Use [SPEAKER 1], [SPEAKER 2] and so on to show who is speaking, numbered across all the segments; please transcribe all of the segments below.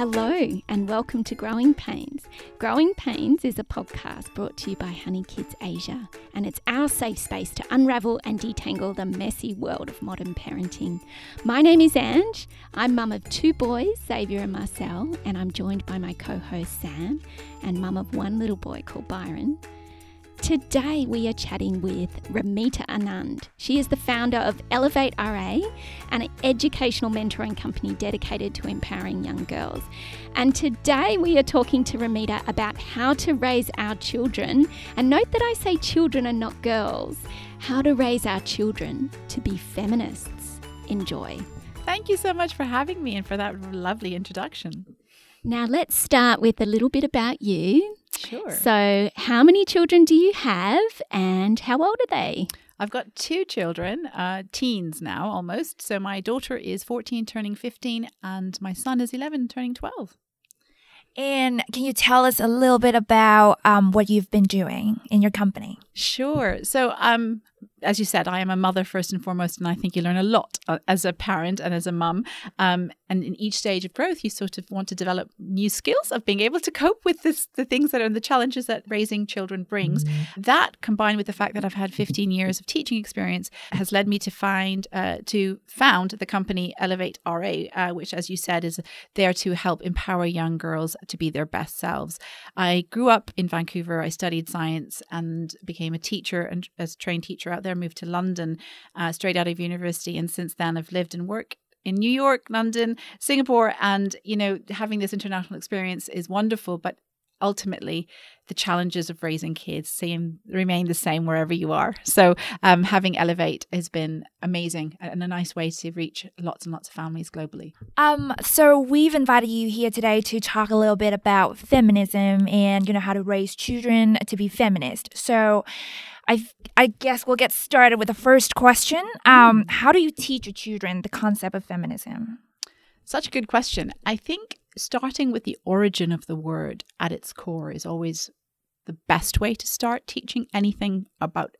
[SPEAKER 1] Hello, and welcome to Growing Pains. Growing Pains is a podcast brought to you by Honey Kids Asia, and it's our safe space to unravel and detangle the messy world of modern parenting. My name is Ange. I'm mum of two boys, Xavier and Marcel, and I'm joined by my co host Sam, and mum of one little boy called Byron. Today we are chatting with Ramita Anand. She is the founder of Elevate RA, an educational mentoring company dedicated to empowering young girls. And today we are talking to Ramita about how to raise our children. And note that I say children and not girls. How to raise our children to be feminists. Enjoy.
[SPEAKER 2] Thank you so much for having me and for that lovely introduction.
[SPEAKER 1] Now let's start with a little bit about you.
[SPEAKER 2] Sure.
[SPEAKER 1] So, how many children do you have and how old are they?
[SPEAKER 2] I've got two children, uh, teens now almost. So, my daughter is 14, turning 15, and my son is 11, turning 12.
[SPEAKER 3] And can you tell us a little bit about um, what you've been doing in your company?
[SPEAKER 2] Sure. So, um, as you said, I am a mother first and foremost, and I think you learn a lot uh, as a parent and as a mum. Um, and in each stage of growth, you sort of want to develop new skills of being able to cope with this, the things that are the challenges that raising children brings. Mm-hmm. That, combined with the fact that I've had 15 years of teaching experience, has led me to find uh, to found the company Elevate RA, uh, which, as you said, is there to help empower young girls to be their best selves. I grew up in Vancouver. I studied science and became a teacher and as a trained teacher there, out there, moved to London uh, straight out of university. And since then, I've lived and worked in New York, London, Singapore. And, you know, having this international experience is wonderful. But ultimately the challenges of raising kids seem remain the same wherever you are so um, having elevate has been amazing and a nice way to reach lots and lots of families globally
[SPEAKER 3] um so we've invited you here today to talk a little bit about feminism and you know how to raise children to be feminist so I I guess we'll get started with the first question. Um, hmm. how do you teach your children the concept of feminism?
[SPEAKER 2] Such a good question. I think starting with the origin of the word at its core is always the best way to start teaching anything about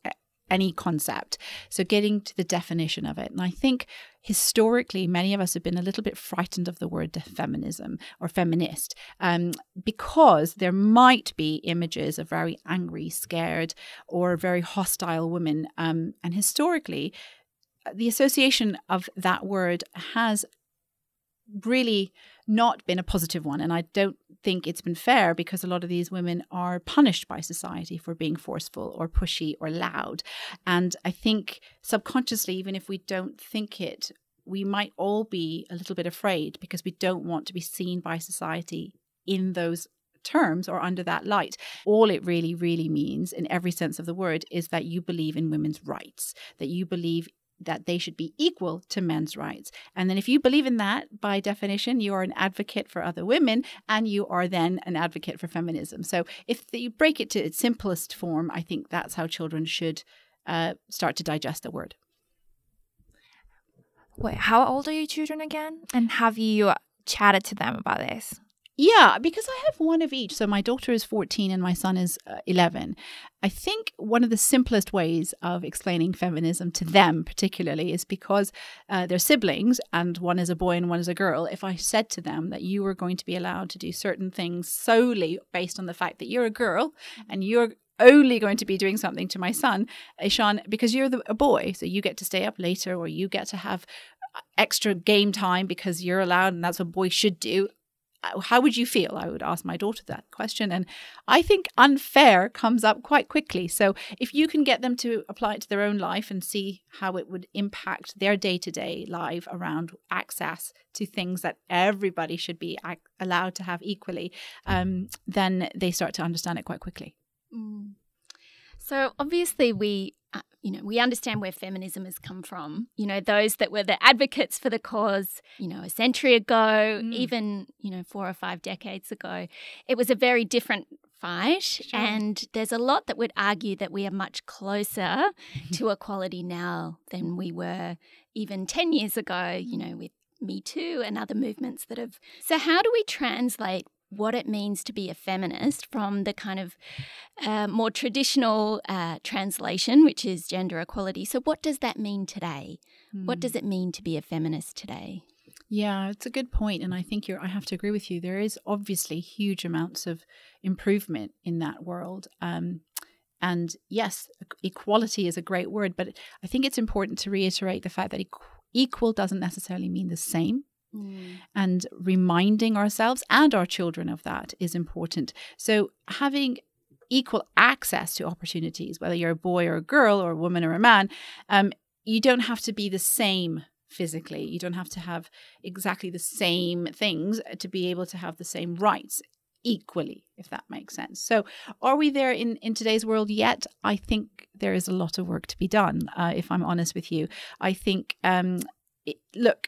[SPEAKER 2] any concept. So, getting to the definition of it. And I think historically, many of us have been a little bit frightened of the word feminism or feminist um, because there might be images of very angry, scared, or very hostile women. Um, and historically, the association of that word has really not been a positive one. And I don't think it's been fair because a lot of these women are punished by society for being forceful or pushy or loud. And I think subconsciously, even if we don't think it, we might all be a little bit afraid because we don't want to be seen by society in those terms or under that light. All it really, really means, in every sense of the word, is that you believe in women's rights, that you believe that they should be equal to men's rights. And then, if you believe in that, by definition, you are an advocate for other women and you are then an advocate for feminism. So, if you break it to its simplest form, I think that's how children should uh, start to digest the word.
[SPEAKER 3] Wait, how old are your children again? And have you chatted to them about this?
[SPEAKER 2] Yeah, because I have one of each. So my daughter is 14 and my son is uh, 11. I think one of the simplest ways of explaining feminism to them, particularly, is because uh, they're siblings and one is a boy and one is a girl. If I said to them that you were going to be allowed to do certain things solely based on the fact that you're a girl and you're only going to be doing something to my son, Ishan, because you're the, a boy. So you get to stay up later or you get to have uh, extra game time because you're allowed and that's what boys should do how would you feel? I would ask my daughter that question. And I think unfair comes up quite quickly. So if you can get them to apply it to their own life and see how it would impact their day to day life around access to things that everybody should be allowed to have equally, um, then they start to understand it quite quickly. Mm.
[SPEAKER 1] So obviously, we uh, you know, we understand where feminism has come from. You know, those that were the advocates for the cause, you know, a century ago, mm. even, you know, four or five decades ago, it was a very different fight. Sure. And there's a lot that would argue that we are much closer to equality now than we were even 10 years ago, you know, with Me Too and other movements that have. So, how do we translate what it means to be a feminist from the kind of uh, more traditional uh, translation, which is gender equality. So, what does that mean today? Mm. What does hmm. it mean to be a feminist today?
[SPEAKER 2] Yeah, it's a good point, and I think you're. I have to agree with you. There is obviously huge amounts of improvement in that world. Um, and yes, equality is a great word, but I think it's important to reiterate the fact that equal doesn't necessarily mean the same. Mm. And reminding ourselves and our children of that is important. So, having equal access to opportunities, whether you're a boy or a girl or a woman or a man, um, you don't have to be the same physically. You don't have to have exactly the same things to be able to have the same rights equally, if that makes sense. So, are we there in, in today's world yet? I think there is a lot of work to be done, uh, if I'm honest with you. I think, um, it, look,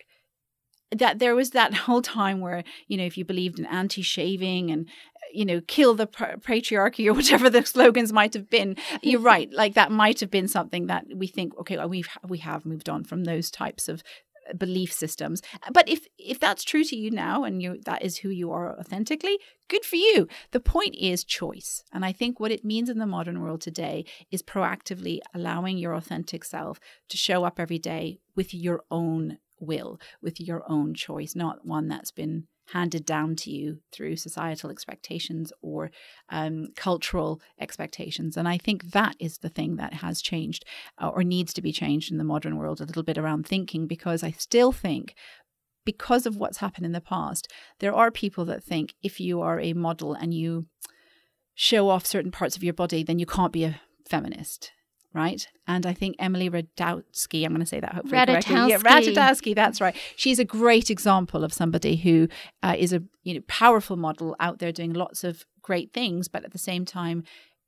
[SPEAKER 2] that there was that whole time where, you know, if you believed in anti shaving and you know, kill the patriarchy or whatever the slogans might have been. You're right. Like that might have been something that we think, okay, we've we have moved on from those types of uh, belief systems but if if that's true to you now and you that is who you are authentically good for you the point is choice and i think what it means in the modern world today is proactively allowing your authentic self to show up every day with your own will with your own choice not one that's been handed down to you through societal expectations or um, cultural expectations. And I think that is the thing that has changed uh, or needs to be changed in the modern world a little bit around thinking, because I still think. Because of what's happened in the past, there are people that think if you are a model and you show off certain parts of your body, then you can't be a feminist right? And I think Emily Ratajkowski, I'm going to say that hopefully correctly. Yeah, Ratajkowski, that's right. She's a great example of somebody who uh, is a you know powerful model out there doing lots of great things, but at the same time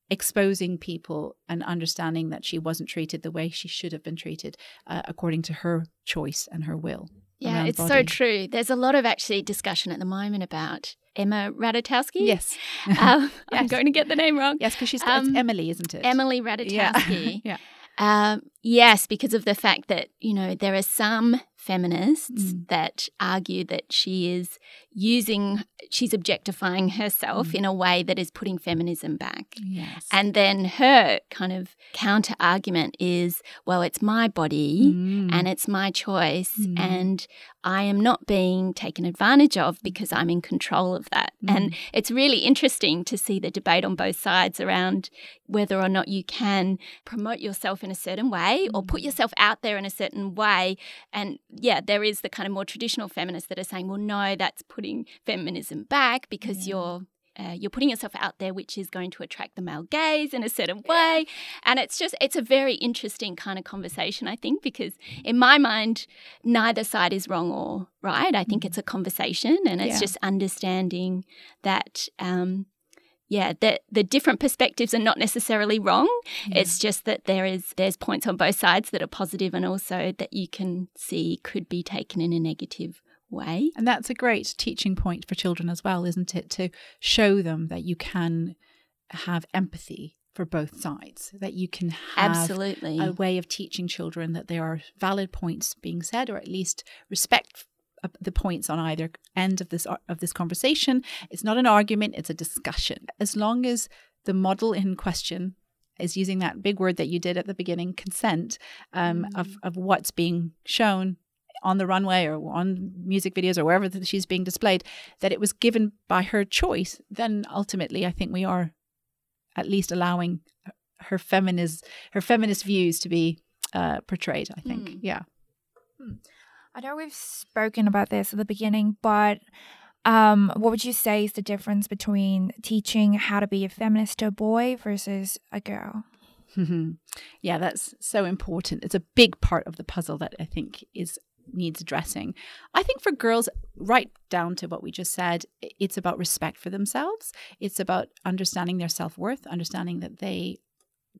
[SPEAKER 2] exposing people and understanding that she wasn't treated the way she should have been treated uh, according to her choice and her will.
[SPEAKER 1] Yeah, it's body. so true. There's a lot of actually discussion at the moment about Emma Ratajkowski.
[SPEAKER 2] Yes.
[SPEAKER 1] Um, yes. I'm going to get the name wrong.
[SPEAKER 2] Yes, because she's um, Emily, isn't it?
[SPEAKER 1] Emily Ratajkowski.
[SPEAKER 2] Yeah. yeah.
[SPEAKER 1] Um, yes, because of the fact that, you know, there are some feminists mm. that argue that she is using, she's objectifying herself mm. in a way that is putting feminism back.
[SPEAKER 2] Yes.
[SPEAKER 1] And then her kind of counter argument is, well, it's my body mm. and it's my choice, mm. and I am not being taken advantage of because I'm in control of that. And mm. it's really interesting to see the debate on both sides around whether or not you can promote yourself in a certain way or put mm. yourself out there in a certain way and yeah, there is the kind of more traditional feminists that are saying, well, no, that's putting feminism back because yeah. you're uh, you're putting yourself out there, which is going to attract the male gaze in a certain way. And it's just, it's a very interesting kind of conversation, I think, because in my mind, neither side is wrong or right. I think mm. it's a conversation and it's yeah. just understanding that um, yeah, the the different perspectives are not necessarily wrong. Yeah. It's just that there is there's points on both sides that are positive and also that you can see could be taken in a negative way.
[SPEAKER 2] And that's a great teaching point for children as well, isn't it? To show them that you can have empathy for both sides, that you can have
[SPEAKER 1] absolutely
[SPEAKER 2] a way of teaching children that there are valid points being said, or at least respect the points on either end of this of this conversation. It's not an argument; it's a discussion. As long as the model in question is using that big word that you did at the beginning, consent, um, mm. of of what's being shown on the runway or on music videos or wherever that she's being displayed, that it was given by her choice, then ultimately I think we are at least allowing her feminist her feminist views to be uh, portrayed. I think, mm. yeah.
[SPEAKER 3] Hmm. I know we've spoken about this at the beginning, but um, what would you say is the difference between teaching how to be a feminist to a boy versus a girl?
[SPEAKER 2] yeah, that's so important. It's a big part of the puzzle that I think is needs addressing. I think for girls, right down to what we just said, it's about respect for themselves. It's about understanding their self worth, understanding that they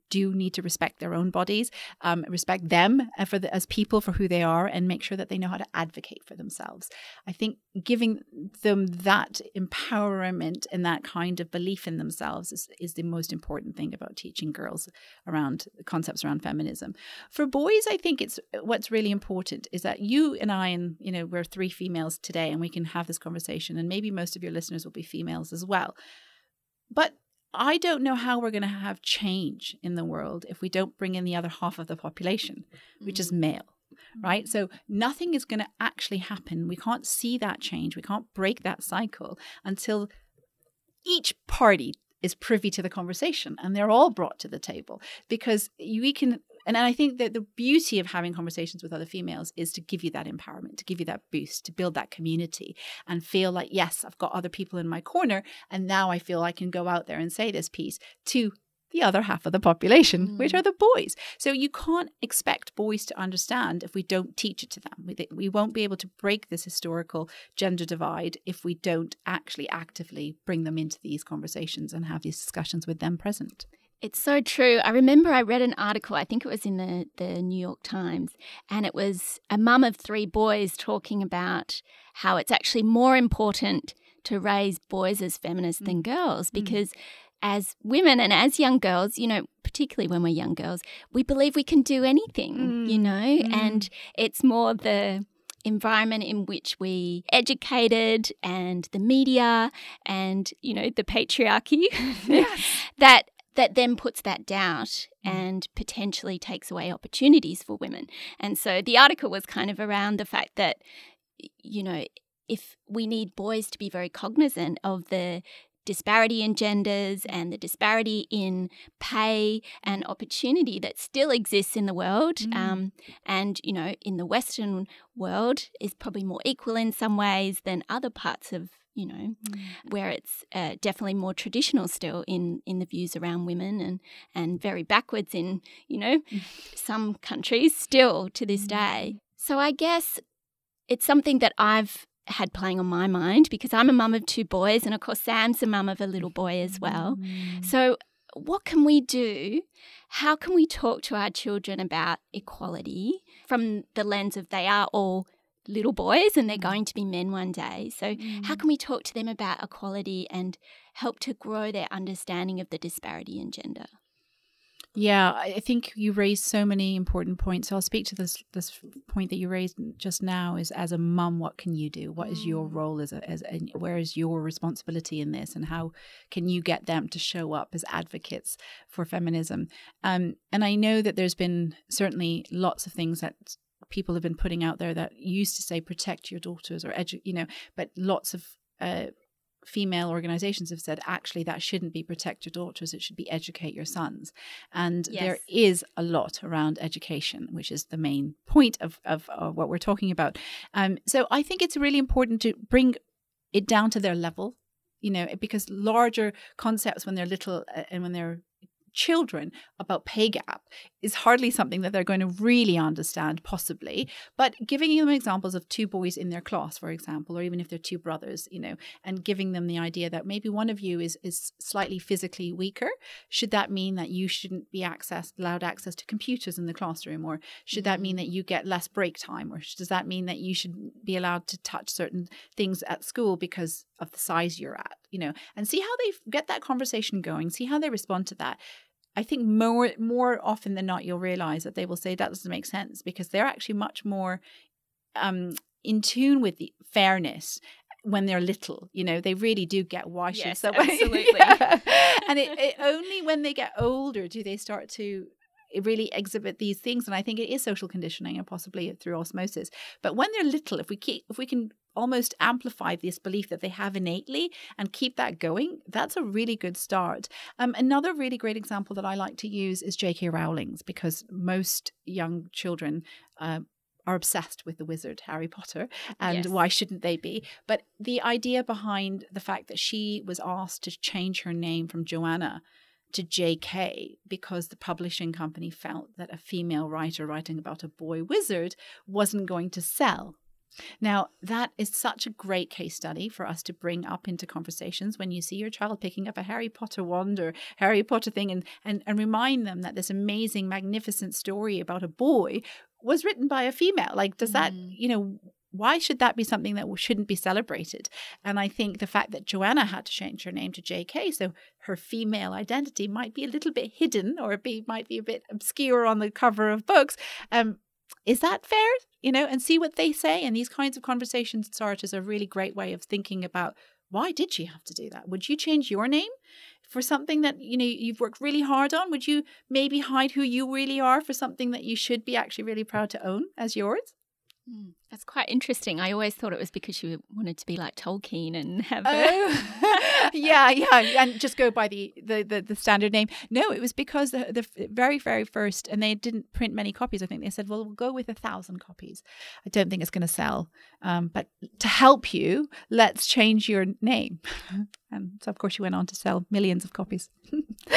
[SPEAKER 2] do need to respect their own bodies, um, respect them uh, for the, as people for who they are, and make sure that they know how to advocate for themselves. I think giving them that empowerment and that kind of belief in themselves is, is the most important thing about teaching girls around concepts around feminism. For boys, I think it's what's really important is that you and I, and you know, we're three females today, and we can have this conversation, and maybe most of your listeners will be females as well. But I don't know how we're going to have change in the world if we don't bring in the other half of the population, which mm. is male, right? So nothing is going to actually happen. We can't see that change. We can't break that cycle until each party is privy to the conversation and they're all brought to the table because we can and I think that the beauty of having conversations with other females is to give you that empowerment, to give you that boost, to build that community and feel like, yes, I've got other people in my corner. And now I feel I can go out there and say this piece to the other half of the population, mm. which are the boys. So you can't expect boys to understand if we don't teach it to them. We, we won't be able to break this historical gender divide if we don't actually actively bring them into these conversations and have these discussions with them present.
[SPEAKER 1] It's so true. I remember I read an article, I think it was in the, the New York Times, and it was a mum of three boys talking about how it's actually more important to raise boys as feminists mm. than girls mm. because mm as women and as young girls, you know, particularly when we're young girls, we believe we can do anything, mm. you know, mm. and it's more the environment in which we educated and the media and you know the patriarchy yes. that that then puts that doubt mm. and potentially takes away opportunities for women. And so the article was kind of around the fact that you know if we need boys to be very cognizant of the disparity in genders and the disparity in pay and opportunity that still exists in the world. Mm. Um, and, you know, in the Western world is probably more equal in some ways than other parts of you know, mm. where it's uh, definitely more traditional still in in the views around women and and very backwards in you know mm. some countries still to this day. Mm. So I guess it's something that I've had playing on my mind because I'm a mum of two boys, and of course, Sam's a mum of a little boy as well. Mm. So, what can we do? How can we talk to our children about equality from the lens of they are all little boys and they're mm. going to be men one day? So, mm. how can we talk to them about equality and help to grow their understanding of the disparity in gender?
[SPEAKER 2] Yeah, I think you raised so many important points. So I'll speak to this this point that you raised just now is as a mum, what can you do? What is your mm. role as a, as a, where is your responsibility in this, and how can you get them to show up as advocates for feminism? Um, and I know that there's been certainly lots of things that people have been putting out there that used to say protect your daughters or edu- you know, but lots of uh, female organizations have said actually that shouldn't be protect your daughters it should be educate your sons and yes. there is a lot around education which is the main point of, of, of what we're talking about um, so i think it's really important to bring it down to their level you know because larger concepts when they're little uh, and when they're children about pay gap is hardly something that they're going to really understand, possibly. But giving them examples of two boys in their class, for example, or even if they're two brothers, you know, and giving them the idea that maybe one of you is is slightly physically weaker, should that mean that you shouldn't be accessed, allowed access to computers in the classroom, or should that mean mm-hmm. that you get less break time, or does that mean that you should be allowed to touch certain things at school because of the size you're at, you know, and see how they get that conversation going, see how they respond to that I think more more often than not, you'll realize that they will say that doesn't make sense because they're actually much more um, in tune with the fairness when they're little. You know, they really do get why
[SPEAKER 1] yes,
[SPEAKER 2] that
[SPEAKER 1] absolutely.
[SPEAKER 2] and it, it, only when they get older do they start to really exhibit these things. And I think it is social conditioning and possibly through osmosis. But when they're little, if we keep if we can almost amplify this belief that they have innately and keep that going, that's a really good start. Um, another really great example that I like to use is J.K. Rowling's because most young children. Uh, are obsessed with the wizard Harry Potter, and yes. why shouldn't they be? But the idea behind the fact that she was asked to change her name from Joanna to JK because the publishing company felt that a female writer writing about a boy wizard wasn't going to sell. Now, that is such a great case study for us to bring up into conversations when you see your child picking up a Harry Potter wand or Harry Potter thing and, and, and remind them that this amazing, magnificent story about a boy was written by a female. Like, does that, mm. you know, why should that be something that shouldn't be celebrated? And I think the fact that Joanna had to change her name to JK, so her female identity might be a little bit hidden or be might be a bit obscure on the cover of books. Um, is that fair? You know, and see what they say. And these kinds of conversations starters are a really great way of thinking about why did she have to do that? Would you change your name for something that you know you've worked really hard on? Would you maybe hide who you really are for something that you should be actually really proud to own as yours?
[SPEAKER 1] Mm, that's quite interesting. I always thought it was because you wanted to be like Tolkien and have.
[SPEAKER 2] Oh. yeah, yeah, and just go by the, the, the, the, standard name. No, it was because the, the very, very first, and they didn't print many copies. I think they said, well, we'll go with a thousand copies. I don't think it's going to sell. Um, but to help you, let's change your name. and so, of course, you went on to sell millions of copies.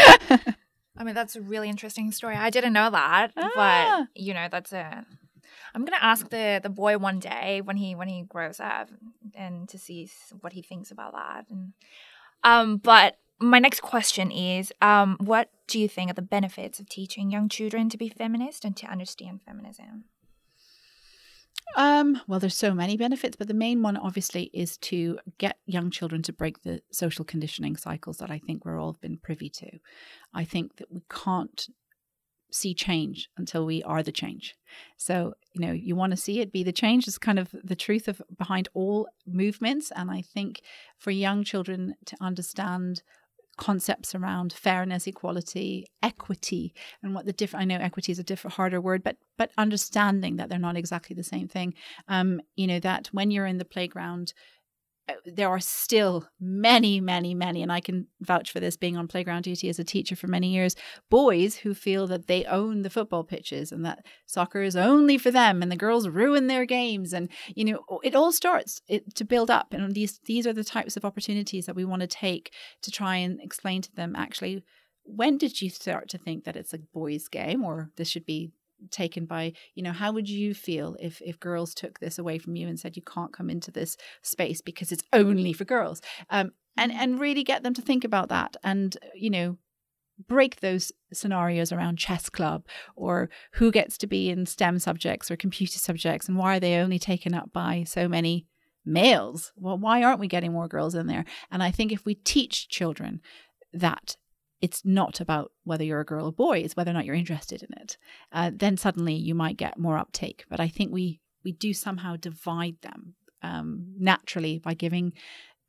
[SPEAKER 3] I mean, that's a really interesting story. I didn't know that, ah. but you know, that's a I'm gonna ask the the boy one day when he when he grows up and to see what he thinks about that. And um, but my next question is, um, what do you think are the benefits of teaching young children to be feminist and to understand feminism?
[SPEAKER 2] Um, well, there's so many benefits, but the main one obviously is to get young children to break the social conditioning cycles that I think we're all been privy to. I think that we can't see change until we are the change. So, you know, you want to see it be the change is kind of the truth of behind all movements. And I think for young children to understand concepts around fairness, equality, equity, and what the different. I know equity is a different, harder word, but but understanding that they're not exactly the same thing. Um, you know that when you're in the playground, Uh, there are still many, many, many, and I can vouch for this being on playground duty as a teacher for many years, boys who feel that they own the football pitches and that soccer is only for them and the girls ruin their games. And, you know, it all starts to build up. And these, these are the types of opportunities that we want to take to try and explain to them actually, when did you start to think that it's a boys' game or this should be taken by you know how would you feel if if girls took this away from you and said you can't come into this space because it's only for girls um and mm-hmm. and really get them to think about that and you know break those scenarios around chess club or who gets to be in STEM subjects or computer subjects and why are they only taken up by so many males? Well, why aren't we getting more girls in there? And I think if we teach children that it's not about whether you're a girl or boy, it's whether or not you're interested in it. Uh, then suddenly you might get more uptake. But I think we we do somehow divide them um, naturally by giving.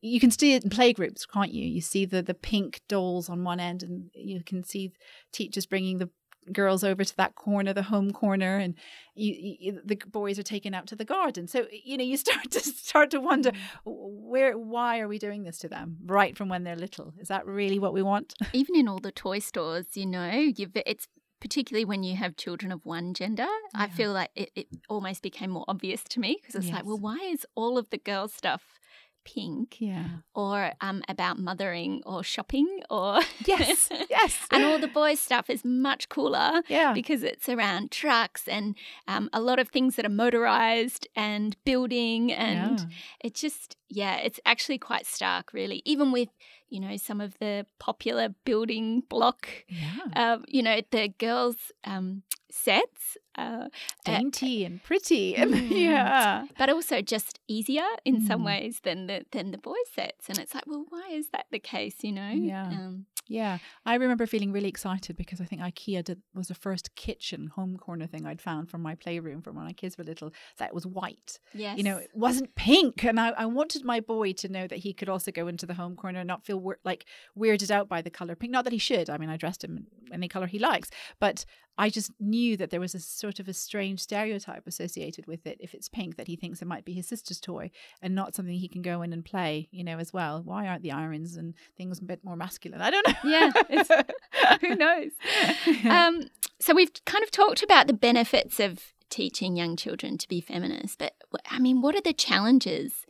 [SPEAKER 2] You can see it in playgroups, can't you? You see the the pink dolls on one end, and you can see teachers bringing the girls over to that corner, the home corner, and you, you, the boys are taken out to the garden. So you know you start to start to wonder mm. where why are we doing this to them right from when they're little? Is that really what we want?
[SPEAKER 1] Even in all the toy stores, you know, it's particularly when you have children of one gender, yeah. I feel like it, it, almost became more obvious to me because it's yes. like, well, why is all of the girl stuff pink
[SPEAKER 2] yeah
[SPEAKER 1] or um about mothering or shopping or
[SPEAKER 2] yes yes
[SPEAKER 1] and all the boys stuff is much cooler
[SPEAKER 2] yeah
[SPEAKER 1] because it's around trucks and um, a lot of things that are motorized and building and yeah. it just yeah it's actually quite stark really even with you know some of the popular building block
[SPEAKER 2] yeah.
[SPEAKER 1] um, you know the girls um, sets. Uh,
[SPEAKER 2] Dainty uh, and pretty, mm, yeah,
[SPEAKER 1] but also just easier in mm. some ways than the than the boys sets. And it's like, well, why is that the case? You know?
[SPEAKER 2] Yeah. Um, yeah, I remember feeling really excited because I think IKEA did, was the first kitchen home corner thing I'd found from my playroom from when my kids were little that was white.
[SPEAKER 1] Yes.
[SPEAKER 2] You know, it wasn't pink. And I, I wanted my boy to know that he could also go into the home corner and not feel like weirded out by the color pink. Not that he should. I mean, I dressed him any color he likes, but I just knew that there was a sort of a strange stereotype associated with it. If it's pink, that he thinks it might be his sister's toy and not something he can go in and play, you know, as well. Why aren't the irons and things a bit more masculine? I don't know.
[SPEAKER 1] Yeah, who knows? Um, so we've kind of talked about the benefits of teaching young children to be feminist, but I mean, what are the challenges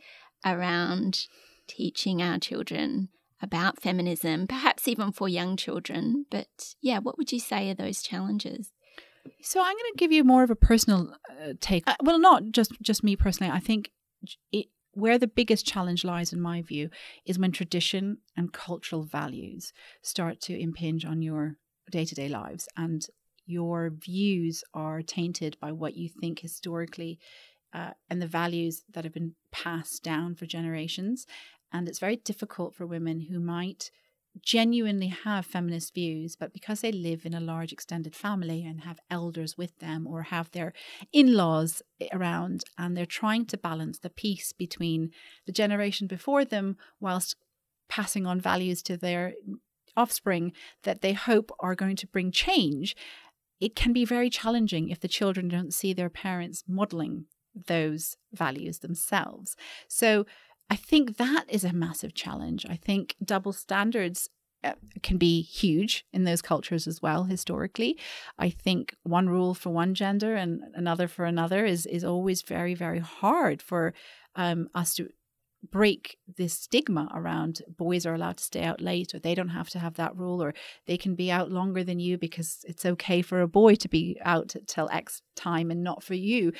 [SPEAKER 1] around teaching our children about feminism, perhaps even for young children. But yeah, what would you say are those challenges?
[SPEAKER 2] So I'm going to give you more of a personal uh, take. Uh, well, not just just me personally. I think it, where the biggest challenge lies, in my view, is when tradition and cultural values start to impinge on your day to day lives, and your views are tainted by what you think historically uh, and the values that have been passed down for generations. And it's very difficult for women who might genuinely have feminist views, but because they live in a large extended family and have elders with them or have their in laws around, and they're trying to balance the peace between the generation before them whilst passing on values to their offspring that they hope are going to bring change, it can be very challenging if the children don't see their parents modeling those values themselves. So I think that is a massive challenge. I think double standards uh, can be huge in those cultures as well historically i think one rule for one gender and another for another is is always very very hard for um, us to break this stigma around boys are allowed to stay out late or they don't have to have that rule or they can be out longer than you because it's okay for a boy to be out till x time and not for you.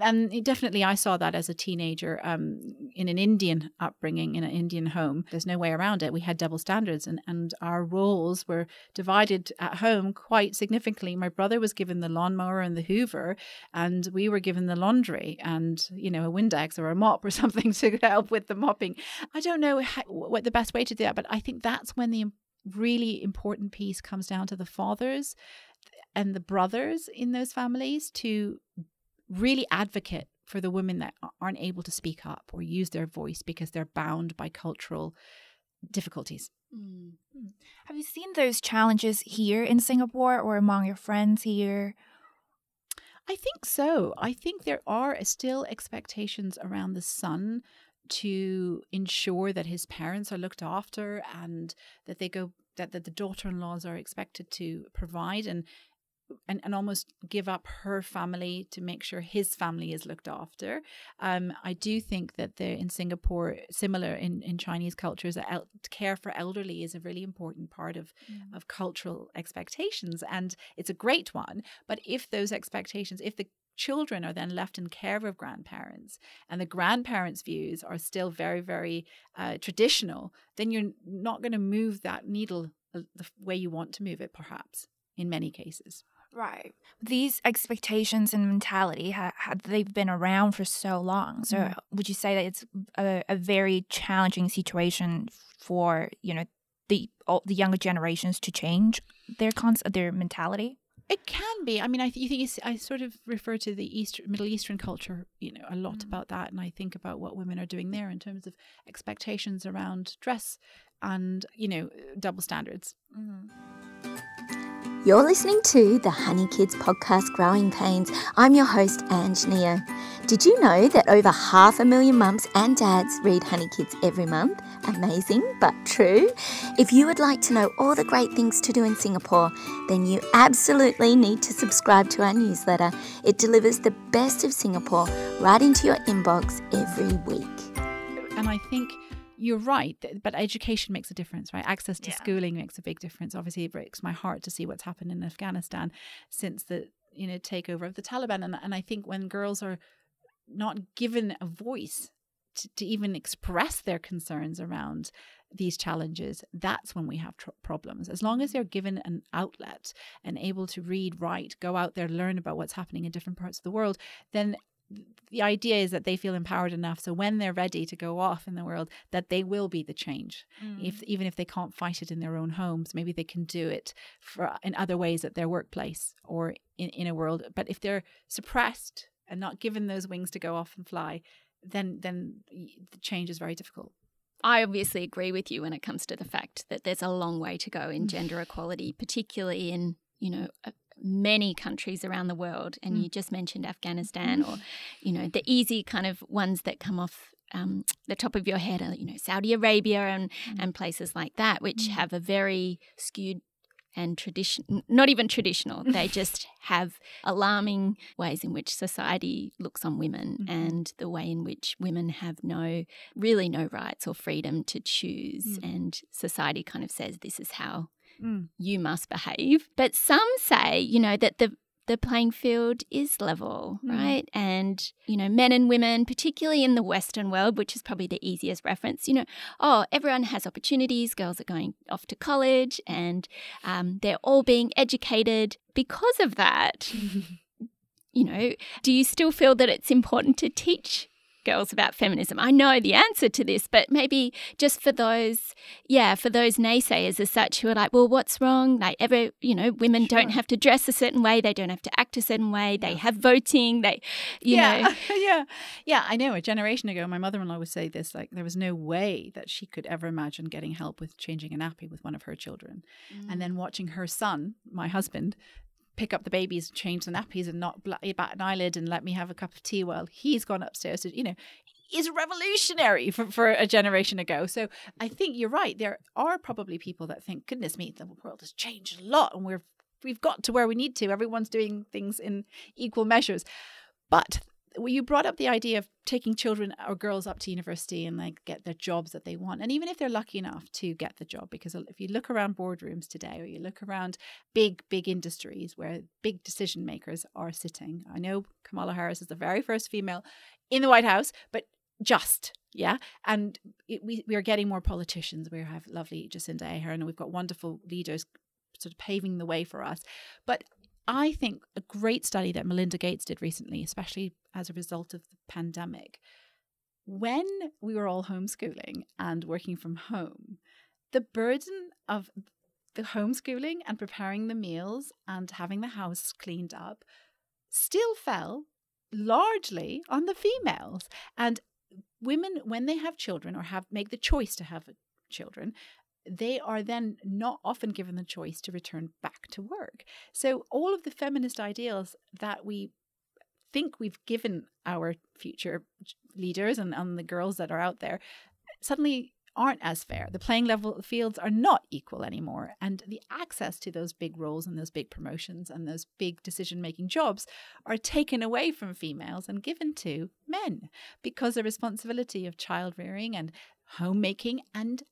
[SPEAKER 2] And definitely i saw that as a teenager um, in an indian upbringing in an indian home. There's no way around it. We had double standards and, and our roles were divided at home quite significantly. My brother was given the lawnmower and the hoover and we were given the laundry and you know a windex or a mop or something to help help with the mopping. I don't know how, what the best way to do that, but I think that's when the really important piece comes down to the fathers and the brothers in those families to really advocate for the women that aren't able to speak up or use their voice because they're bound by cultural difficulties. Mm.
[SPEAKER 3] Have you seen those challenges here in Singapore or among your friends here?
[SPEAKER 2] I think so. I think there are still expectations around the son to ensure that his parents are looked after and that they go that, that the daughter-in-laws are expected to provide and and, and almost give up her family to make sure his family is looked after. Um, I do think that the, in Singapore, similar in, in Chinese cultures, el- care for elderly is a really important part of, mm. of cultural expectations. And it's a great one. But if those expectations, if the children are then left in care of grandparents and the grandparents' views are still very, very uh, traditional, then you're not going to move that needle uh, the way you want to move it, perhaps, in many cases.
[SPEAKER 3] Right. These expectations and mentality, ha, ha, they've been around for so long. So, mm. would you say that it's a, a very challenging situation for, you know, the all, the younger generations to change their cons- their mentality?
[SPEAKER 2] It can be. I mean, I th- you think I sort of refer to the East Middle Eastern culture, you know, a lot mm. about that, and I think about what women are doing there in terms of expectations around dress and you know double standards. Mm.
[SPEAKER 1] You're listening to the Honey Kids podcast Growing Pains. I'm your host, Ange Neo. Did you know that over half a million mums and dads read Honey Kids every month? Amazing, but true. If you would like to know all the great things to do in Singapore, then you absolutely need to subscribe to our newsletter. It delivers the best of Singapore right into your inbox every week.
[SPEAKER 2] And I think you're right, but education makes a difference, right? Access to yeah. schooling makes a big difference. Obviously, it breaks my heart to see what's happened in Afghanistan since the you know takeover of the Taliban, and and I think when girls are not given a voice to, to even express their concerns around these challenges, that's when we have tr- problems. As long as they're given an outlet and able to read, write, go out there, learn about what's happening in different parts of the world, then the idea is that they feel empowered enough so when they're ready to go off in the world that they will be the change. Mm. if even if they can't fight it in their own homes maybe they can do it for in other ways at their workplace or in, in a world but if they're suppressed and not given those wings to go off and fly then then the change is very difficult.
[SPEAKER 1] I obviously agree with you when it comes to the fact that there's a long way to go in gender equality, particularly in you know many countries around the world, and mm. you just mentioned Afghanistan, or you know the easy kind of ones that come off um, the top of your head are you know Saudi Arabia and mm. and places like that, which mm. have a very skewed and tradition not even traditional they just have alarming ways in which society looks on women mm-hmm. and the way in which women have no really no rights or freedom to choose mm. and society kind of says this is how mm. you must behave. But some say, you know, that the the playing field is level, mm. right? And, you know, men and women, particularly in the Western world, which is probably the easiest reference, you know, oh, everyone has opportunities. Girls are going off to college and um, they're all being educated. Because of that, you know, do you still feel that it's important to teach girls about feminism. I know the answer to this, but maybe just for those, yeah, for those naysayers as such who are like, well, what's wrong? Like, ever, you know, women sure. don't have to dress a certain way, they don't have to act a certain way, they have voting, they, you
[SPEAKER 2] yeah.
[SPEAKER 1] know.
[SPEAKER 2] yeah. Yeah. I know. A generation ago, my mother in law would say this like, there was no way that she could ever imagine getting help with changing a nappy with one of her children. Mm. And then watching her son, my husband, pick up the babies, and change the nappies, and not bat an eyelid and let me have a cup of tea while he's gone upstairs. To, you know, is revolutionary for, for a generation ago. So I think you're right. There are probably people that think, goodness me, the world has changed a lot, and we're we've got to where we need to. Everyone's doing things in equal measures. But you brought up the idea of taking children or girls up to university and like get their jobs that they want and even if they're lucky enough to get the job because if you look around boardrooms today or you look around big big industries where big decision makers are sitting i know kamala harris is the very first female in the white house but just yeah? And it, we, we are getting more politicians. We have lovely jacinda ardern and we've got wonderful leaders sort of paving the way for us. But I think a great study that Melinda Gates did recently, especially as a result of the pandemic, when we were all homeschooling and working from home, the burden of the homeschooling and preparing the meals and having the house cleaned up still fell largely on the females. And women, when they have children or have make the choice to have children, they are then not often given the choice to return back to work. So, all of the feminist ideals that we think we've given our future leaders and, and the girls that are out there suddenly aren't as fair. The playing level fields are not equal anymore. And the access to those big roles and those big promotions and those big decision making jobs are taken away from females and given to men because the responsibility of child rearing and homemaking and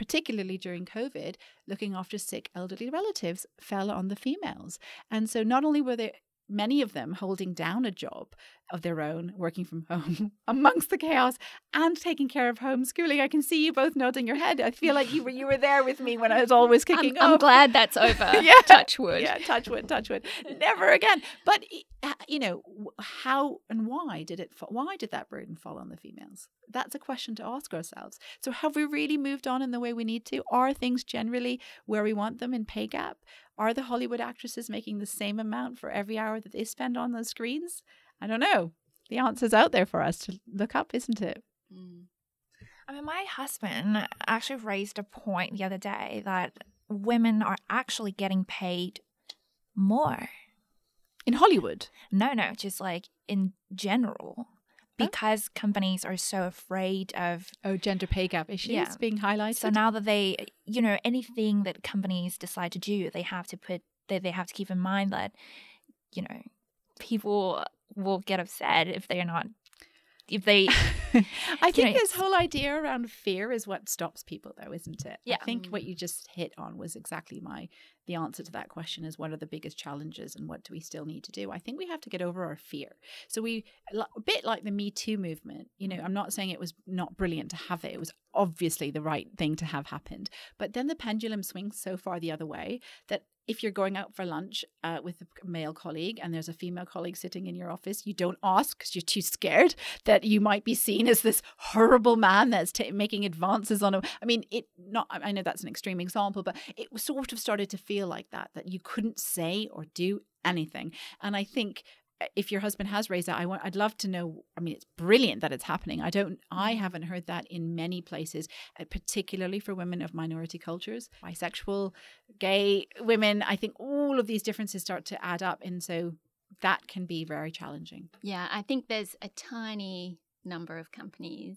[SPEAKER 2] particularly during COVID, looking after sick elderly relatives fell on the females. And so not only were there many of them holding down a job of their own, working from home amongst the chaos and taking care of homeschooling. I can see you both nodding your head. I feel like you were you were there with me when I was always kicking
[SPEAKER 1] I'm,
[SPEAKER 2] I'm
[SPEAKER 1] glad that's over.
[SPEAKER 2] yeah,
[SPEAKER 1] touch wood.
[SPEAKER 2] Yeah, touch wood, touch wood. Never again. But uh, you know, how and why did it? Why did that burden fall on the females? That's a question to ask ourselves. So, have we really moved on in the way we need to? Are things generally where we want them in pay gap? Are the Hollywood actresses making the same amount for every hour that they spend on those screens? I don't know. The answer's out there for us to look up, isn't it? Mm.
[SPEAKER 3] I mean, my husband actually raised a point the other day that women are actually getting paid more.
[SPEAKER 2] In Hollywood?
[SPEAKER 3] No, no, just like in general. Uh-huh. Because huh? companies are so afraid of
[SPEAKER 2] oh gender pay gap issues yeah. being highlighted.
[SPEAKER 3] So now that they, you know, anything that companies decide to do, they have to put they they have to keep in mind that, you know, people will get upset if they're not if they
[SPEAKER 2] I think know, this whole idea around fear is what stops people though, isn't it?
[SPEAKER 3] Yeah.
[SPEAKER 2] I think what you just hit on was exactly my the answer to that question is what are the biggest challenges and what do we still need to do? I think we have to get over our fear. So we a bit like the Me Too movement, you know, I'm not saying it was not brilliant to have it. It was obviously the right thing to have happened. But then the pendulum swings so far the other way that if you're going out for lunch uh, with a male colleague and there's a female colleague sitting in your office, you don't ask because you're too scared that you might be seen as this horrible man that's t- making advances on a. I mean, it not. I know that's an extreme example, but it sort of started to feel like that that you couldn't say or do anything. And I think if your husband has raised that, I want, I'd love to know. I mean, it's brilliant that it's happening. I don't, I mm-hmm. haven't heard that in many places, uh, particularly for women of minority cultures, bisexual, gay women. I think all of these differences start to add up, and so that can be very challenging.
[SPEAKER 1] Yeah, I think there's a tiny number of companies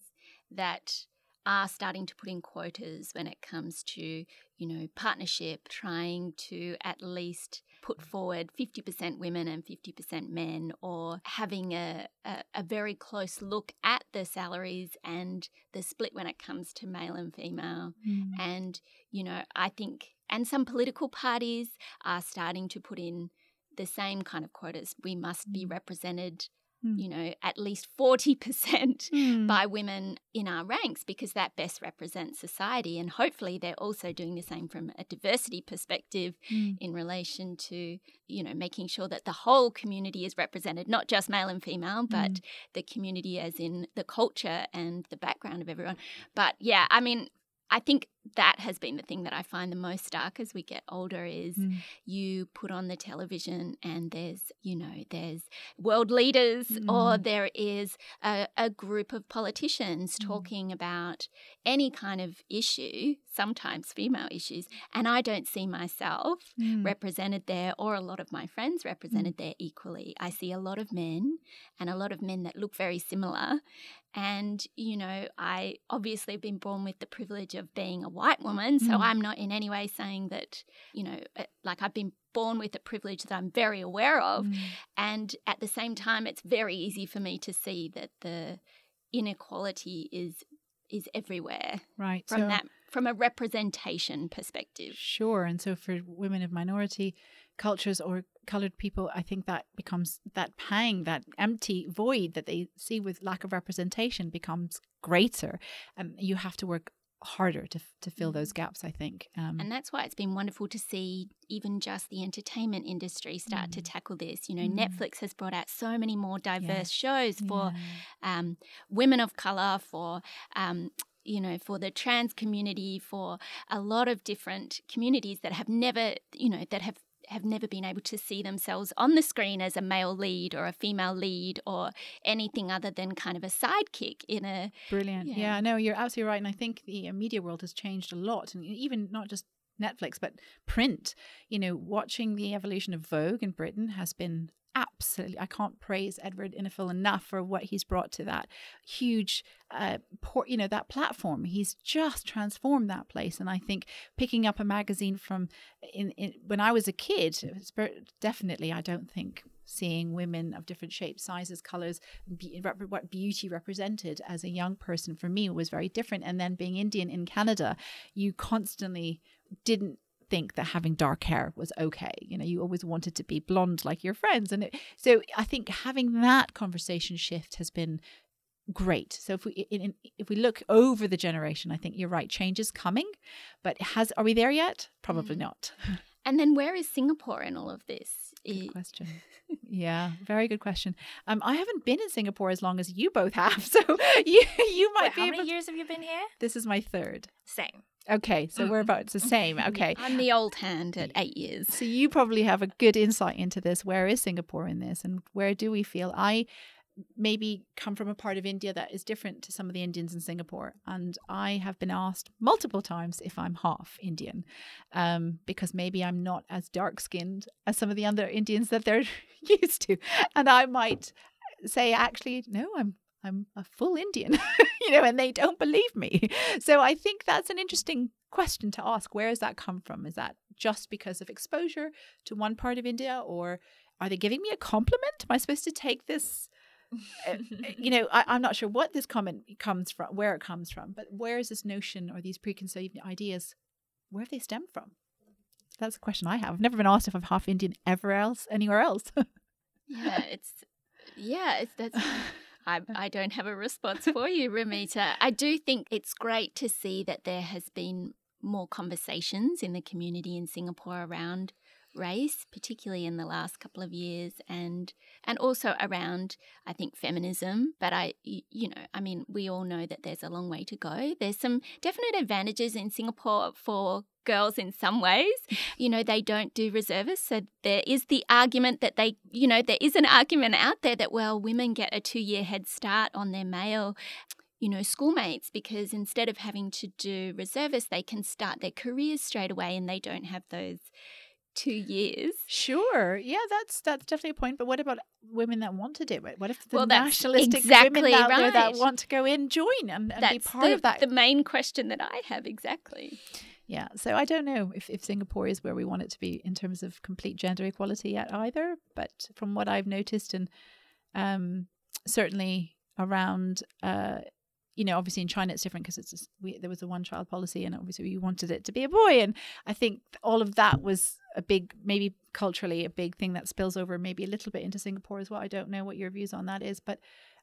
[SPEAKER 1] that are starting to put in quotas when it comes to, you know, partnership, trying to at least put forward 50% women and 50% men, or having a, a, a, very close look at the salaries and the split when it comes to male and female. Mm. And, you know, I think, and some political parties are starting to put in the same kind of quotas. We must be mm. represented
[SPEAKER 2] Mm.
[SPEAKER 1] you know, at least 40%
[SPEAKER 2] Mm.
[SPEAKER 1] by women in our ranks because that best represents society. And hopefully they're also doing the same from a diversity perspective
[SPEAKER 2] Mm.
[SPEAKER 1] in relation to, you know, making sure that the whole community is represented, not just male and female, but the community as in the culture and the background of everyone. But yeah, I mean, I think that has been the thing that I find the most stark as we get older is
[SPEAKER 2] Mm.
[SPEAKER 1] you put on the television and there's, you know, there's world leaders or
[SPEAKER 2] Mm.
[SPEAKER 1] there is a, a group of politicians
[SPEAKER 2] Mm.
[SPEAKER 1] talking about any kind of issue, sometimes female issues, and I don't see myself
[SPEAKER 2] Mm.
[SPEAKER 1] represented there or a lot of my friends represented there equally. I see a lot of men and a lot of men that look very similar. And, you know, I obviously have been born with the privilege of being a white woman. So
[SPEAKER 2] Mm.
[SPEAKER 1] I'm not in any way saying that, you know, uh, like I've been born with a privilege that I'm very aware of.
[SPEAKER 2] Mm.
[SPEAKER 1] And at the same time, it's very easy for me to see that the inequality is is everywhere
[SPEAKER 2] Right.
[SPEAKER 1] from
[SPEAKER 2] so-
[SPEAKER 1] that from a representation perspective.
[SPEAKER 2] Sure. And so for women of minority cultures or colored people, I think that becomes that pang, that empty void that they see with lack of representation becomes greater. And you have to work harder to, to fill those gaps, I think. Um,
[SPEAKER 1] And that's why it's been wonderful to see even just the entertainment industry start to
[SPEAKER 2] Mm.
[SPEAKER 1] tackle this. You know,
[SPEAKER 2] Mm.
[SPEAKER 1] Netflix has brought out so many more diverse
[SPEAKER 2] Yes.
[SPEAKER 1] shows for
[SPEAKER 2] yeah.
[SPEAKER 1] um, women of color, for um, you know, for the trans community, for a lot of different communities that have never, you know, that have have never been able to see themselves on the screen as a male lead or a female lead or anything other than kind of a sidekick in a
[SPEAKER 2] Brilliant.
[SPEAKER 1] Yeah.
[SPEAKER 2] Yeah. no, you're absolutely right. And I think the uh, media world has changed a lot. And even not just Netflix, but print. You know, watching the evolution of Vogue in Britain has been absolutely, I can't praise Edward Enninful enough for what he's brought to that huge, uh, port, you know, that platform. He's just transformed that place. And I think picking up a magazine from in, in when I was a kid, definitely, I don't think seeing women of different shapes, sizes, colors, be, rep- what beauty represented as a young person for me was very different. And then being Indian in Canada, you constantly didn't think that having dark hair was okay. You know, you always wanted to be blonde like your friends. And it, so I think having that conversation shift has been great. So if we in, in, if we look over the generation, I think you're right. Change is coming, but has are we there yet? Probably
[SPEAKER 1] Mm.
[SPEAKER 2] not.
[SPEAKER 1] and then where is Singapore in all of this?
[SPEAKER 2] Good question. yeah, very good question. Um, I haven't been in Singapore as long as you both have, so you you might
[SPEAKER 3] Wait,
[SPEAKER 2] be
[SPEAKER 3] how
[SPEAKER 2] able.
[SPEAKER 3] many years have you been here?
[SPEAKER 2] This is my third.
[SPEAKER 3] Same.
[SPEAKER 2] Okay, so we're about the same. Okay.
[SPEAKER 1] I'm the old hand at eight years.
[SPEAKER 2] So you probably have a good insight into this. Where is Singapore in this, and where do we feel? I maybe come from a part of India that is different to some of the Indians in Singapore, and I have been asked multiple times if I'm half Indian, um, because maybe I'm not as dark skinned as some of the other Indians that they're used to, and I might say actually no, I'm I'm a full Indian, you know, and they don't believe me. So I think that's an interesting question to ask. Where does that come from? Is that just because of exposure to one part of India, or are they giving me a compliment? Am I supposed to take this? uh, you know, I, I'm not sure what this comment comes from, where it comes from, but where is this notion or these preconceived ideas? Where have they stemmed from? That's a question I have. I've never been asked if I'm half Indian ever else, anywhere else.
[SPEAKER 1] Yeah, it's yeah, it's that's I I don't have a response for you, Ramita. I do think it's great to see that there has been more conversations in the community in Singapore around race, particularly in the last couple of years, and and also around I think feminism. But I, you know, I mean, we all know that there's a long way to go. There's some definite advantages in Singapore for girls in some ways. You know, they don't do reservists, so there is the argument that they, you know, there is an argument out there that well, women get a two-year head start on their male you know, schoolmates because instead of having to do reservists, they can start their careers straight away and they don't have those two years.
[SPEAKER 2] Sure. Yeah, that's that's definitely a point. But what about women that want to do it? What if the
[SPEAKER 1] Well,
[SPEAKER 2] nationalistic
[SPEAKER 1] exactly
[SPEAKER 2] women out there that want to go in join and, and be part
[SPEAKER 1] the,
[SPEAKER 2] of that?
[SPEAKER 1] the main question that I have exactly.
[SPEAKER 2] yeah. So I don't know if, if Singapore is where we want it to be in terms of complete gender equality yet either. But from what I've noticed and um, certainly around uh, you know, obviously in China it's different because it's just, we, there was a one child policy, and obviously we wanted it to be a boy, and I think all of that was a big, maybe culturally a big thing that spills over maybe a little bit into Singapore as well. I don't know what your views on that is, but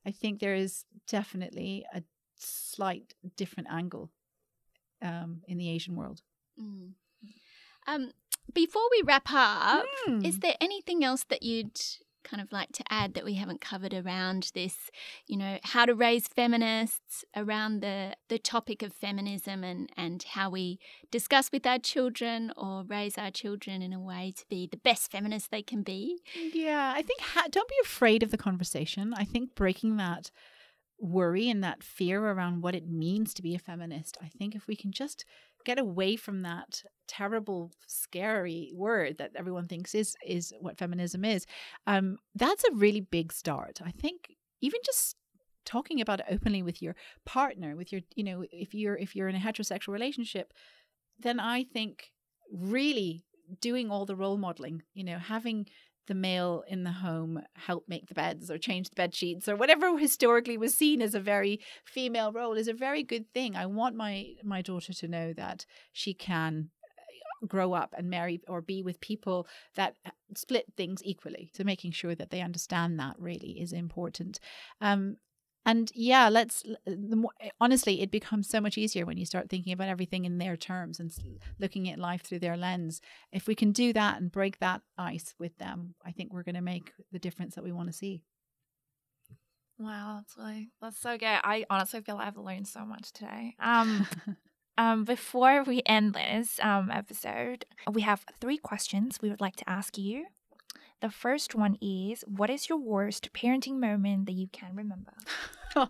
[SPEAKER 2] I think there is definitely a slight different angle um, in the Asian world.
[SPEAKER 1] Mm. Um, before we wrap up,
[SPEAKER 2] Mm.
[SPEAKER 1] is there anything else that you'd kind of like to add that we haven't covered around this? You know, how to raise feminists around the the topic of feminism and and how we discuss with our children or raise our children in a way to be the best feminists they can be.
[SPEAKER 2] Yeah, I think ha- don't be afraid of the conversation. I think breaking that worry and that fear around what it means to be a feminist. I think if we can just get away from that terrible, scary word that everyone thinks is is what feminism is, um, that's a really big start. I think even just talking about it openly with your partner, with your you know, if you're if you're in a heterosexual relationship, then I think really doing all the role modeling, you know, having the male in the home help make the beds or change the bed sheets or whatever historically was seen as a very female role is a very good thing. I want my my daughter to know that she can uh, grow up and marry or be with people that uh, split things equally. So making sure that they understand that really is important. Um, and yeah, let's the more, honestly, it becomes so much easier when you start thinking about everything in their terms and looking at life through their lens. If we can do that and break that ice with them, I think we're going to make the difference that we want to see.
[SPEAKER 3] Wow, that's really that's so good. I honestly feel I've learned so much today. Um, um, before we end this um episode, we have three questions we would like to ask you. The first one is, what is your worst parenting moment that you can remember?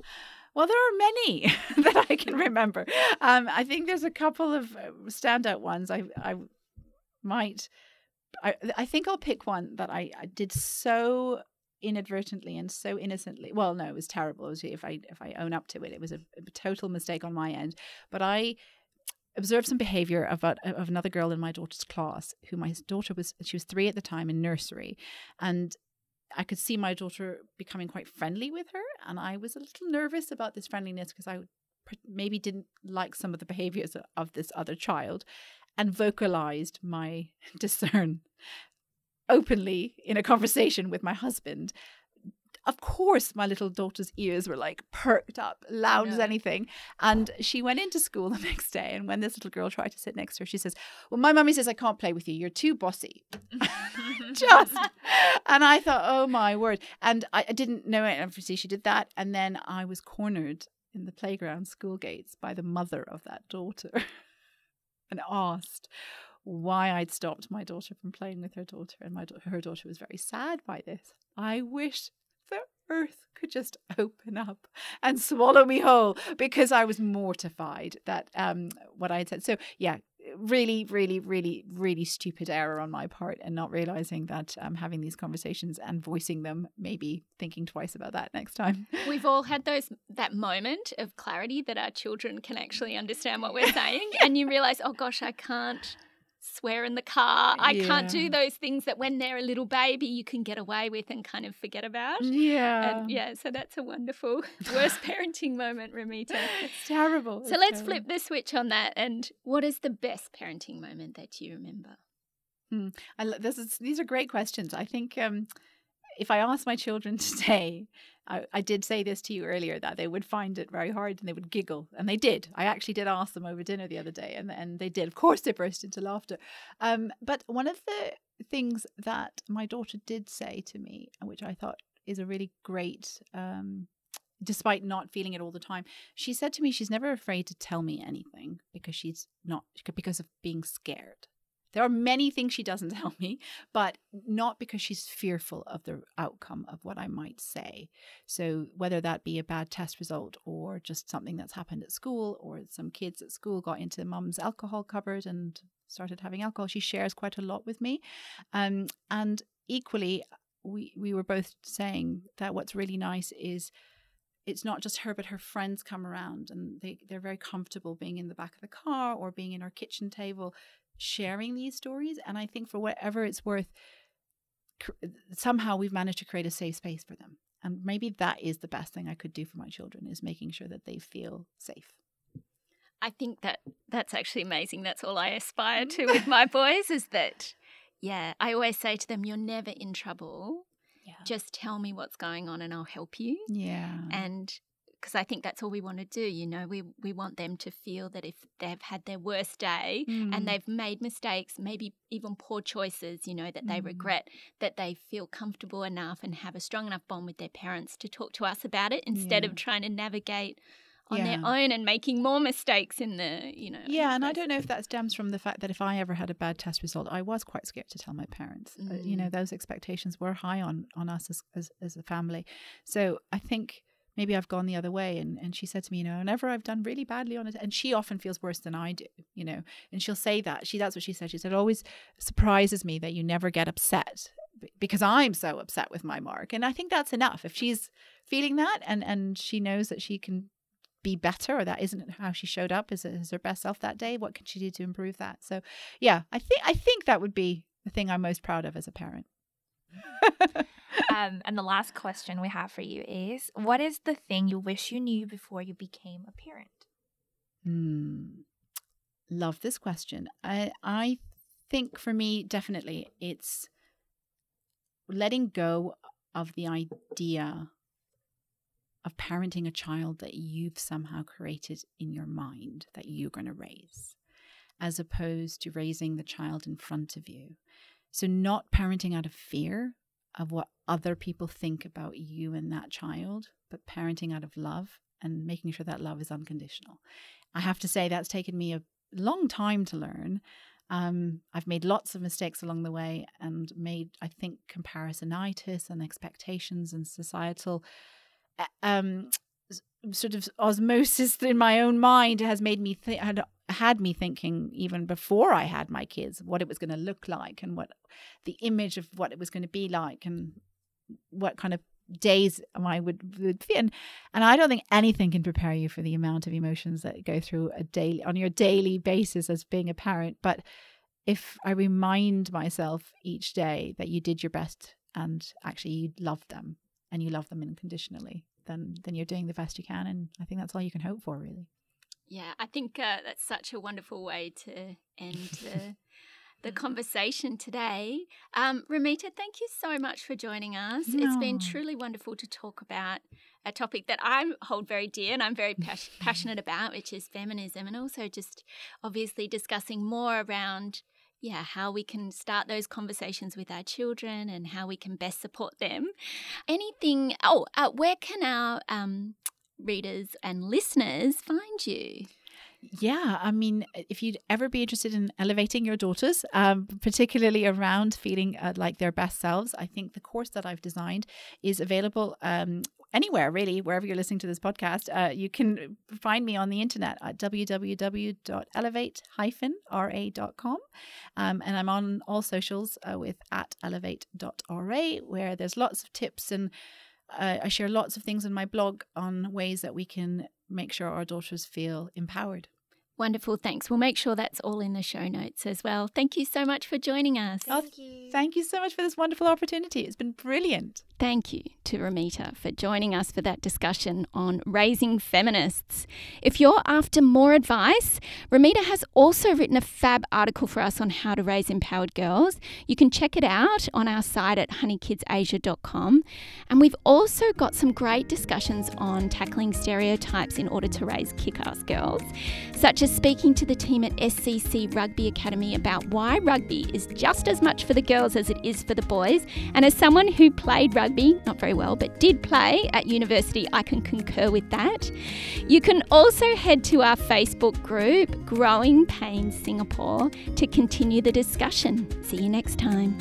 [SPEAKER 2] Well, there are many that I can remember. Um, I think there's a couple of uh, standout ones. I I might. I I think I'll pick one that I, I did so inadvertently and so innocently. Well, no, it was terrible. It was, if I if I own up to it, it was a, a total mistake on my end. But I observed some behavior about of another girl in my daughter's class who my daughter was she was 3 at the time in nursery. And I could see my daughter becoming quite friendly with her. And I was a little nervous about this friendliness because I maybe didn't like some of the behaviors of- of this other child and vocalized my discern openly in a conversation with my husband of course my little daughter's ears were like perked up loud as anything. And she went into school the next day and when this little girl tried to sit next to her she says well my mummy says i can't play with you. You're too bossy. Just. And i thought oh my word. And I, I didn't know it obviously she did that. And then i was cornered in the playground school gates by the mother of that daughter and asked why I'd stopped my daughter from playing with her daughter, and my her daughter was very sad by this. I wish earth could just open up and swallow me whole because I was mortified that um what I had said. So yeah, really, really, really, really stupid error on my part, and not realizing that um having these conversations and voicing them, maybe thinking twice about that next time.
[SPEAKER 1] We've all had those that moment of clarity that our children can actually understand what we're saying, and you realize, oh gosh, I can't swear in the car. I can't do those things that when they're a little baby you can get away with and kind of forget about.
[SPEAKER 2] Yeah,
[SPEAKER 1] And yeah, so that's a wonderful worst parenting moment, Ramita.
[SPEAKER 2] it's terrible.
[SPEAKER 1] So
[SPEAKER 2] It's
[SPEAKER 1] let's
[SPEAKER 2] terrible.
[SPEAKER 1] flip the switch on that. And what is the best parenting moment that you remember?
[SPEAKER 2] I, lo- this is these are great questions. I think um, if I asked my children today, I, I did say this to you earlier that they would find it very hard and they would giggle, and they did. I actually did ask them over dinner the other day, and and they did. Of course, they burst into laughter. Um, but one of the things that my daughter did say to me, which I thought is a really great. Um, Despite not feeling it all the time, she said to me she's never afraid to tell me anything because she's not because of being scared. There are many things she doesn't tell me, but not because she's fearful of the outcome of what I might say. So, whether that be a bad test result or just something that's happened at school, or some kids at school got into mum's alcohol cupboard and started having alcohol, she shares quite a lot with me. Um, and equally, we, we were both saying that what's really nice is it's not just her, but her friends come around and they, they're very comfortable being in the back of the car or being in our kitchen table sharing these stories. And I think for whatever it's worth, cr- somehow we've managed to create a safe space for them. And maybe that is the best thing I could do for my children is making sure that they feel safe.
[SPEAKER 1] I think that that's actually amazing. That's all I aspire mm. to with my boys is that, yeah, I always say to them, you're never in trouble.
[SPEAKER 2] Yeah.
[SPEAKER 1] Just tell me what's going on and I'll help you.
[SPEAKER 2] Yeah.
[SPEAKER 1] And because I think that's all we want to do, you know, we, we want them to feel that if they've had their worst day
[SPEAKER 2] Mm.
[SPEAKER 1] and they've made mistakes, maybe even poor choices, you know, that they
[SPEAKER 2] Mm.
[SPEAKER 1] regret, that they feel comfortable enough and have a strong enough bond with their parents to talk to us about it instead
[SPEAKER 2] Yeah.
[SPEAKER 1] of trying to navigate on
[SPEAKER 2] Yeah.
[SPEAKER 1] their own and making more mistakes in the, you know.
[SPEAKER 2] Yeah, and I don't know if that stems from the fact that if I ever had a bad test result, I was quite scared to tell my parents. Uh, you know,
[SPEAKER 1] Mm.
[SPEAKER 2] those expectations were high on on us as as, as a family. So I think maybe I've gone the other way. And and she said to me, you know, whenever I've done really badly on it, and she often feels worse than I do, you know, and she'll say that she that's what she said. She said it always surprises me that you never get upset because I'm so upset with my mark, and I think that's enough. If she's feeling that and and she knows that she can be better or that isn't how she showed up as, as her best self that day what can she do to improve that so yeah i think i think that would be the thing i'm most proud of as a parent
[SPEAKER 3] um, and the last question we have for you is what is the thing you wish you knew before you became a parent?
[SPEAKER 2] Hmm. Love this question. I I think for me, definitely, it's letting go of the idea of parenting a child that you've somehow created in your mind that you're going to raise, as opposed to raising the child in front of you. So, not parenting out of fear of what other people think about you and that child, but parenting out of love and making sure that love is unconditional. I have to say that's taken me a long time to learn. Um, I've made lots of mistakes along the way and made, I think, comparisonitis and expectations and societal uh, um, sort of osmosis in my own mind has made me think, had me thinking even before I had my kids what it was going to look like and what the image of what it was going to be like and what kind of days I would would be and and I don't think anything can prepare you for the amount of emotions that go through a daily on your daily basis as being a parent. But if I remind myself each day that you did your best and actually you love them and you love them unconditionally then then you're doing the best you can. And I think that's all you can hope for really
[SPEAKER 1] Yeah, I think uh, that's such a wonderful way to end the, the conversation today. Um, Ramita, thank you so much for joining us. It's been truly wonderful to talk about a topic that I hold very dear and I'm very pas- passionate about, which is feminism, and also just obviously discussing more around. Yeah, how we can start those conversations with our children and how we can best support them. Anything, oh, uh, where can our um, readers and listeners find you?
[SPEAKER 2] Yeah, I mean, if you'd ever be interested in elevating your daughters, um, particularly around feeling uh, like their best selves, I think the course that I've designed is available um, anywhere, really, wherever you're listening to this podcast. Uh, you can find me on the internet at www.elevate-ra.com. Um, and I'm on all socials uh, with at elevate.ra, where there's lots of tips and uh, I share lots of things in my blog on ways that we can make sure our daughters feel empowered.
[SPEAKER 1] Wonderful, thanks. We'll make sure that's all in the show notes as well. Thank you so much for joining us.
[SPEAKER 2] Thank Oh, Thank you so much for this wonderful opportunity. It's been brilliant.
[SPEAKER 1] Thank you to Ramita for joining us for that discussion on raising feminists. If you're after more advice, Ramita has also written a fab article for us on how to raise empowered girls. You can check it out on our site at honeyKidsAsia.com. And we've also got some great discussions on tackling stereotypes in order to raise kick ass girls, such as speaking to the team at SCC Rugby Academy about why rugby is just as much for the girls as it is for the boys. And as someone who played rugby, not very well, but did play at university, I can concur with that. You can also head to our Facebook group, Growing Pains Singapore, to continue the discussion. See you next time.